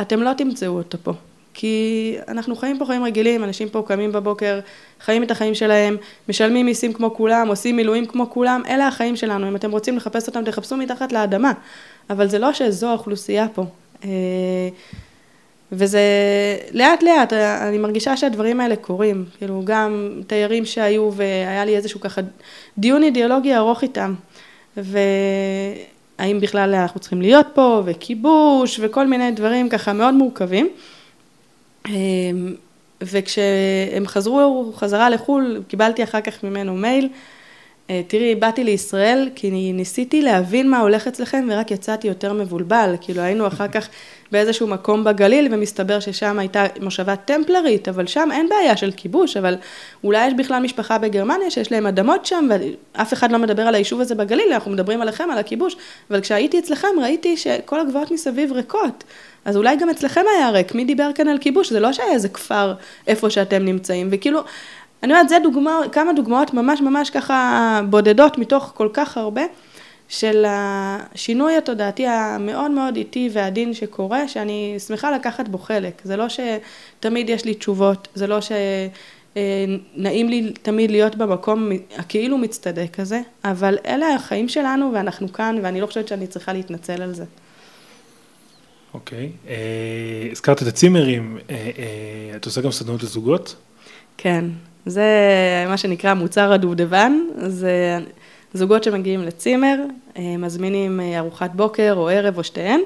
אתם לא תמצאו אותו פה. כי אנחנו חיים פה חיים רגילים, אנשים פה קמים בבוקר, חיים את החיים שלהם, משלמים מיסים כמו כולם, עושים מילואים כמו כולם, אלה החיים שלנו, אם אתם רוצים לחפש אותם, תחפשו מתחת לאדמה. אבל זה לא שזו האוכלוסייה פה. וזה לאט לאט, אני מרגישה שהדברים האלה קורים, כאילו גם תיירים שהיו והיה לי איזשהו ככה דיון אידיאולוגי ארוך איתם. ו... האם בכלל אנחנו צריכים להיות פה, וכיבוש, וכל מיני דברים ככה מאוד מורכבים. אמ, וכשהם חזרו חזרה לחו"ל, קיבלתי אחר כך ממנו מייל, אה, תראי, באתי לישראל כי ניסיתי להבין מה הולך אצלכם ורק יצאתי יותר מבולבל, כאילו היינו אחר כך באיזשהו מקום בגליל ומסתבר ששם הייתה מושבה טמפלרית, אבל שם אין בעיה של כיבוש, אבל אולי יש בכלל משפחה בגרמניה שיש להם אדמות שם ואף אחד לא מדבר על היישוב הזה בגליל, אנחנו מדברים עליכם, על הכיבוש, אבל כשהייתי אצלכם ראיתי שכל הגבעות מסביב ריקות, אז אולי גם אצלכם היה ריק, מי דיבר כאן על כיבוש? זה לא שהיה איזה כפר איפה שאתם נמצאים, וכאילו... אני אומרת, זה דוגמה, כמה דוגמאות ממש ממש ככה בודדות מתוך כל כך הרבה. של השינוי התודעתי המאוד מאוד איטי ועדין שקורה, שאני שמחה לקחת בו חלק. זה לא שתמיד יש לי תשובות, זה לא שנעים לי תמיד להיות במקום הכאילו מצטדק הזה, אבל אלה החיים שלנו ואנחנו כאן, ואני לא חושבת שאני צריכה להתנצל על זה. אוקיי, okay. uh, הזכרת את הצימרים, uh, את עושה גם סדנות לזוגות? כן, זה מה שנקרא מוצר הדובדבן, זה זוגות שמגיעים לצימר, אה, מזמינים אה, ארוחת בוקר או ערב או שתיהן,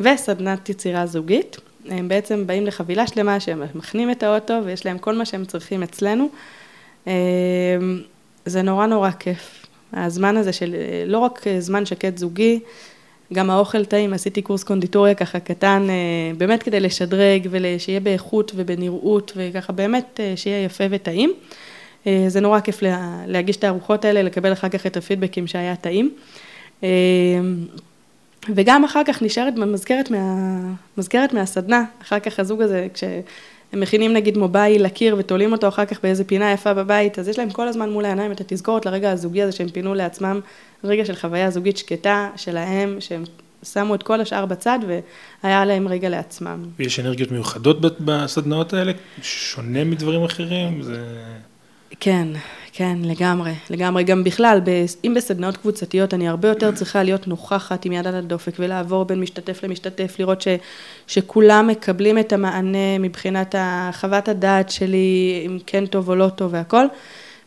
וסדנת יצירה זוגית. הם בעצם באים לחבילה שלמה שהם מכנים את האוטו ויש להם כל מה שהם צריכים אצלנו. אה, זה נורא נורא כיף. הזמן הזה של לא רק זמן שקט זוגי, גם האוכל טעים, עשיתי קורס קונדיטוריה ככה קטן, באמת כדי לשדרג ושיהיה באיכות ובנראות וככה באמת שיהיה יפה וטעים. אה, זה נורא כיף להגיש את הארוחות האלה, לקבל אחר כך את הפידבקים שהיה טעים. אה, וגם אחר כך נשארת במזכרת מה, מזכרת מהסדנה, אחר כך הזוג הזה, כשהם מכינים נגיד מובייל לקיר ותולים אותו אחר כך באיזה פינה יפה בבית, אז יש להם כל הזמן מול העיניים את התזכורת לרגע הזוגי הזה שהם פינו לעצמם, רגע של חוויה זוגית שקטה שלהם, שהם שמו את כל השאר בצד והיה להם רגע לעצמם. ויש אנרגיות מיוחדות בסדנאות האלה? שונה מדברים אחרים? זה... כן, כן, לגמרי, לגמרי. גם בכלל, אם בסדנאות קבוצתיות, אני הרבה יותר צריכה להיות נוכחת עם יד על הדופק ולעבור בין משתתף למשתתף, לראות ש, שכולם מקבלים את המענה מבחינת חוות הדעת שלי, אם כן טוב או לא טוב והכל.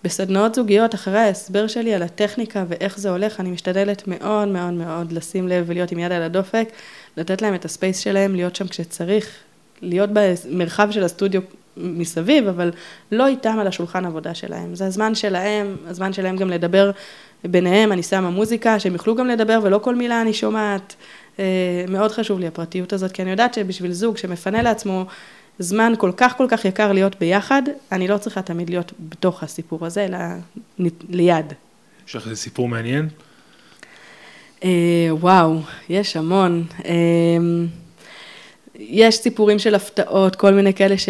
בסדנאות זוגיות, אחרי ההסבר שלי על הטכניקה ואיך זה הולך, אני משתדלת מאוד מאוד מאוד לשים לב ולהיות עם יד על הדופק, לתת להם את הספייס שלהם, להיות שם כשצריך, להיות במרחב של הסטודיו מסביב, אבל לא איתם על השולחן עבודה שלהם. זה הזמן שלהם, הזמן שלהם גם לדבר ביניהם, אני שמה מוזיקה, שהם יוכלו גם לדבר ולא כל מילה אני שומעת. אה, מאוד חשוב לי הפרטיות הזאת, כי אני יודעת שבשביל זוג שמפנה לעצמו זמן כל כך כל כך יקר להיות ביחד, אני לא צריכה תמיד להיות בתוך הסיפור הזה, אלא ליד. יש לך איזה סיפור מעניין? אה, וואו, יש המון. יש סיפורים של הפתעות, כל מיני כאלה ש...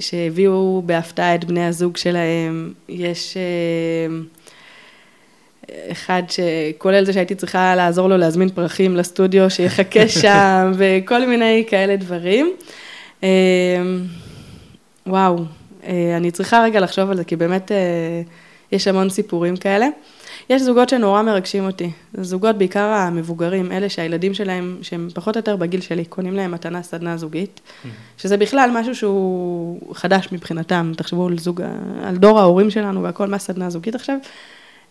שהביאו בהפתעה את בני הזוג שלהם. יש אה, אחד שכולל זה שהייתי צריכה לעזור לו להזמין פרחים לסטודיו, שיחכה שם, וכל מיני כאלה דברים. אה, וואו, אה, אני צריכה רגע לחשוב על זה, כי באמת יש המון סיפורים כאלה. יש זוגות שנורא מרגשים אותי, זוגות בעיקר המבוגרים, אלה שהילדים שלהם, שהם פחות או יותר בגיל שלי, קונים להם מתנה סדנה זוגית, mm-hmm. שזה בכלל משהו שהוא חדש מבחינתם, תחשבו על זוג, על דור ההורים שלנו והכל, מה סדנה זוגית עכשיו,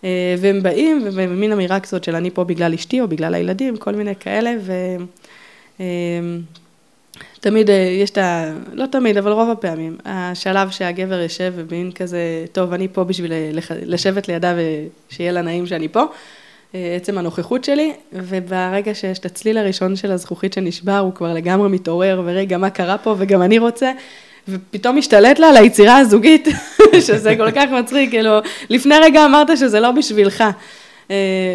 אה, והם באים, ומין אמירה כזאת של אני פה בגלל אשתי או בגלל הילדים, כל מיני כאלה, ו... תמיד אה, יש את ה... לא תמיד, אבל רוב הפעמים, השלב שהגבר יושב ומבין כזה, טוב, אני פה בשביל אה, לשבת לידה ושיהיה לה נעים שאני פה, אה, עצם הנוכחות שלי, וברגע שיש את הצליל הראשון של הזכוכית שנשבר, הוא כבר לגמרי מתעורר, ורגע, מה קרה פה, וגם אני רוצה, ופתאום משתלט לה על היצירה הזוגית, שזה כל כך מצחיק, כאילו, לפני רגע אמרת שזה לא בשבילך.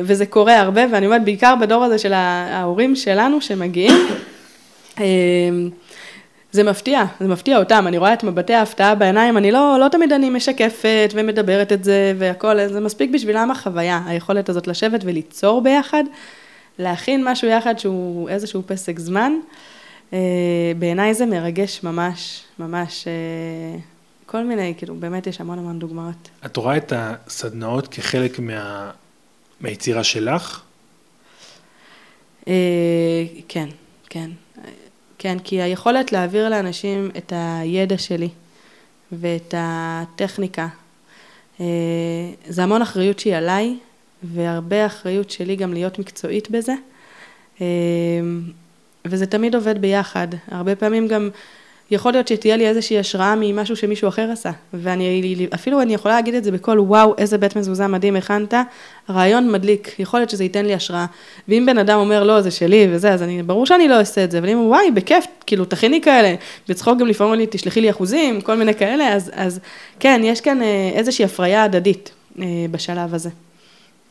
וזה קורה הרבה, ואני אומרת, בעיקר בדור הזה של ההורים שלנו שמגיעים, זה מפתיע, זה מפתיע אותם, אני רואה את מבטי ההפתעה בעיניים, אני לא, לא תמיד אני משקפת ומדברת את זה והכל, זה מספיק בשבילם החוויה, היכולת הזאת לשבת וליצור ביחד, להכין משהו יחד שהוא איזשהו פסק זמן, אה, בעיניי זה מרגש ממש, ממש, אה, כל מיני, כאילו, באמת יש המון המון דוגמאות. את רואה את הסדנאות כחלק מה... מהיצירה שלך? אה, כן, כן. כן, כי היכולת להעביר לאנשים את הידע שלי ואת הטכניקה, אה, זה המון אחריות שהיא עליי, והרבה אחריות שלי גם להיות מקצועית בזה. אה, וזה תמיד עובד ביחד. הרבה פעמים גם יכול להיות שתהיה לי איזושהי השראה ממשהו שמישהו אחר עשה, ואני אפילו אני יכולה להגיד את זה בקול, וואו, איזה בית מזוזה מדהים הכנת, רעיון מדליק, יכול להיות שזה ייתן לי השראה. ואם בן אדם אומר, לא, זה שלי וזה, אז אני, ברור שאני לא אעשה את זה, אבל אם הוא, וואי, בכיף, כאילו, תכיני כאלה, בצחוק גם לפעמים לי, תשלחי לי אחוזים, כל מיני כאלה, אז, אז כן, יש כאן אה, איזושהי הפריה הדדית אה, בשלב הזה.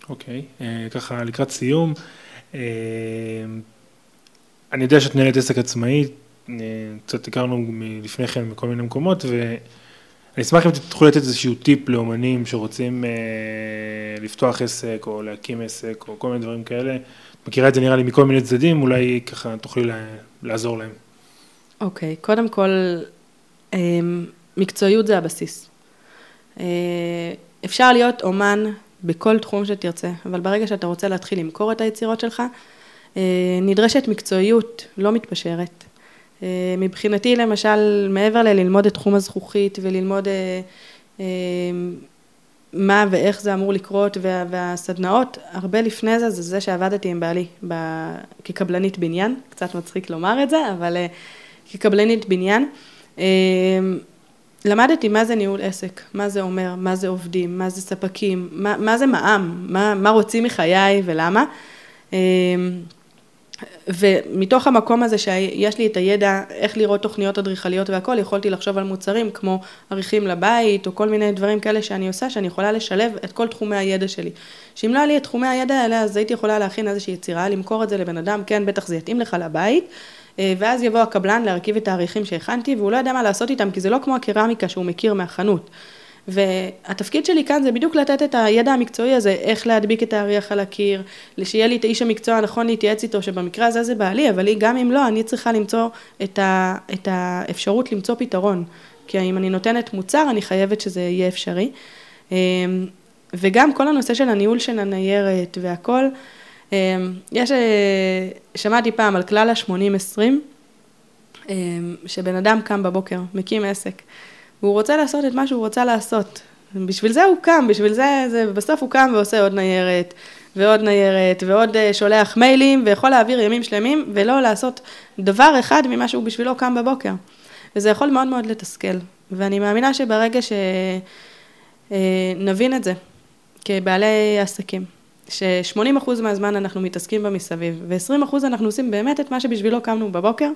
אוקיי, okay, אה, ככה לקראת סיום, אני יודע שאת מנהלת עסק עצמאי, קצת הכרנו לפני כן מכל מיני מקומות, ואני אני אשמח אם תוכלו לתת איזשהו טיפ לאומנים שרוצים אה, לפתוח עסק או להקים עסק או כל מיני דברים כאלה. מכירה את זה נראה לי מכל מיני צדדים, אולי ככה תוכלי לה, לעזור להם. אוקיי, okay, קודם כל, אה, מקצועיות זה הבסיס. אה, אפשר להיות אומן בכל תחום שתרצה, אבל ברגע שאתה רוצה להתחיל למכור את היצירות שלך, נדרשת מקצועיות לא מתפשרת. אה, מבחינתי למשל, מעבר לללמוד את תחום הזכוכית וללמוד אה, מה ואיך זה אמור לקרות וה, והסדנאות, הרבה לפני זה, זה זה שעבדתי עם בעלי ב, כקבלנית בניין, קצת מצחיק לומר את זה, אבל כקבלנית בניין. למדתי מה זה ניהול עסק, מה זה אומר, מה זה עובדים, מה זה ספקים, מה, מה זה מע"מ, מה, מה רוצים מחיי ולמה. ומתוך המקום הזה שיש לי את הידע איך לראות תוכניות אדריכליות והכל, יכולתי לחשוב על מוצרים כמו עריכים לבית, או כל מיני דברים כאלה שאני עושה, שאני יכולה לשלב את כל תחומי הידע שלי. שאם לא היה לי את תחומי הידע האלה, אז הייתי יכולה להכין איזושהי יצירה, למכור את זה לבן אדם, כן, בטח זה יתאים לך לבית, אה, ואז יבוא הקבלן להרכיב את העריכים שהכנתי, והוא לא יודע מה לעשות איתם, כי זה לא כמו הקרמיקה שהוא מכיר מהחנות. והתפקיד שלי כאן זה בדיוק לתת את הידע המקצועי הזה, איך להדביק את האריח על הקיר, שיהיה לי את האיש המקצוע הנכון להתייעץ איתו, שבמקרה הזה זה בעלי, אבל גם אם לא, אני צריכה למצוא את, ה, את האפשרות למצוא פתרון. כי אם אני נותנת מוצר, אני חייבת שזה יהיה אפשרי. אמ, וגם כל הנושא של הניהול של הניירת והכל, אמ, יש, אה, שמעתי פעם על כלל ה-80-20, אמ, שבן אדם קם בבוקר, מקים עסק. והוא רוצה לעשות את מה שהוא רוצה לעשות. בשביל זה הוא קם, בשביל זה, זה, בסוף הוא קם ועושה עוד ניירת, ועוד ניירת, ועוד uh, שולח מיילים, ויכול להעביר ימים שלמים, ולא לעשות דבר אחד ממה שהוא בשבילו קם בבוקר. וזה יכול מאוד מאוד לתסכל. ואני מאמינה שברגע שנבין אה, את זה, כבעלי עסקים, ש-80% מהזמן אנחנו מתעסקים במסביב, ו-20% אנחנו עושים באמת את מה שבשבילו קמנו בבוקר,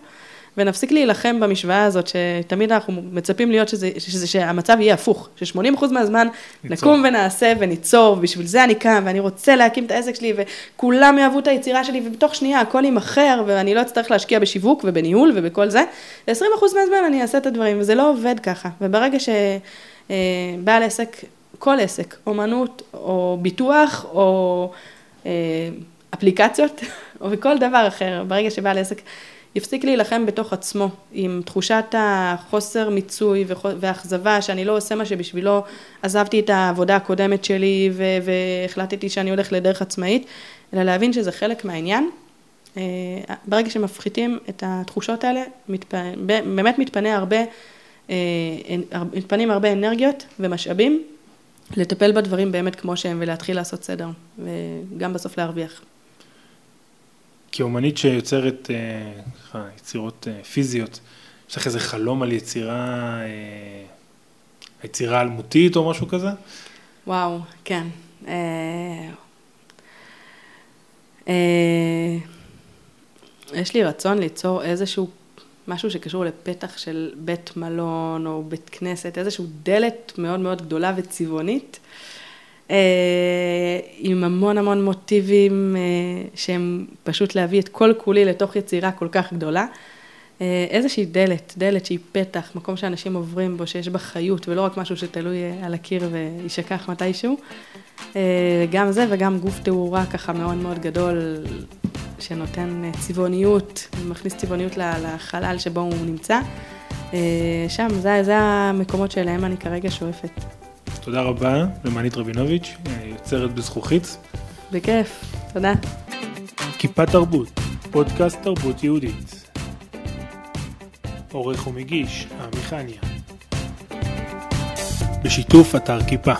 ונפסיק להילחם במשוואה הזאת, שתמיד אנחנו מצפים להיות שזה, שזה, שהמצב יהיה הפוך, ש-80% מהזמן ניצור. נקום ונעשה וניצור, ובשביל זה אני קם, ואני רוצה להקים את העסק שלי, וכולם יאהבו את היצירה שלי, ובתוך שנייה הכל יימכר, ואני לא אצטרך להשקיע בשיווק ובניהול ובכל זה, ו-20% מהזמן אני אעשה את הדברים, וזה לא עובד ככה. וברגע שבעל אה, עסק, כל עסק, אומנות, או ביטוח, או אה, אפליקציות, או כל דבר אחר, ברגע שבעל עסק יפסיק להילחם בתוך עצמו, עם תחושת החוסר מיצוי ואכזבה, שאני לא עושה מה שבשבילו עזבתי את העבודה הקודמת שלי והחלטתי שאני הולך לדרך עצמאית, אלא להבין שזה חלק מהעניין. אה, ברגע שמפחיתים את התחושות האלה, מתפ... באמת מתפנה הרבה, אה, מתפנים הרבה אנרגיות ומשאבים לטפל בדברים באמת כמו שהם ולהתחיל לעשות סדר, וגם בסוף להרוויח. כאומנית שיוצרת אה, יצירות אה, פיזיות, יש לך איזה חלום על יצירה, אה, יצירה אלמותית או משהו כזה? וואו, כן. אה, אה, יש לי רצון ליצור איזשהו משהו שקשור לפתח של בית מלון או בית כנסת, איזושהי דלת מאוד מאוד גדולה וצבעונית. אה, עם המון המון מוטיבים אה, שהם פשוט להביא את כל כולי לתוך יצירה כל כך גדולה. אה, איזושהי דלת, דלת שהיא פתח, מקום שאנשים עוברים בו, שיש בה חיות, ולא רק משהו שתלוי על הקיר ויישכח מתישהו. גם זה וגם גוף תאורה ככה מאוד מאוד גדול, שנותן צבעוניות, מכניס צבעוניות לחלל שבו הוא נמצא. שם, זה, זה המקומות שאליהם אני כרגע שואפת. תודה רבה למענית רבינוביץ', יוצרת בזכוכית. בכיף, תודה. כיפה תרבות, פודקאסט תרבות יהודית. עורך ומגיש, עמי חניה. בשיתוף אתר כיפה.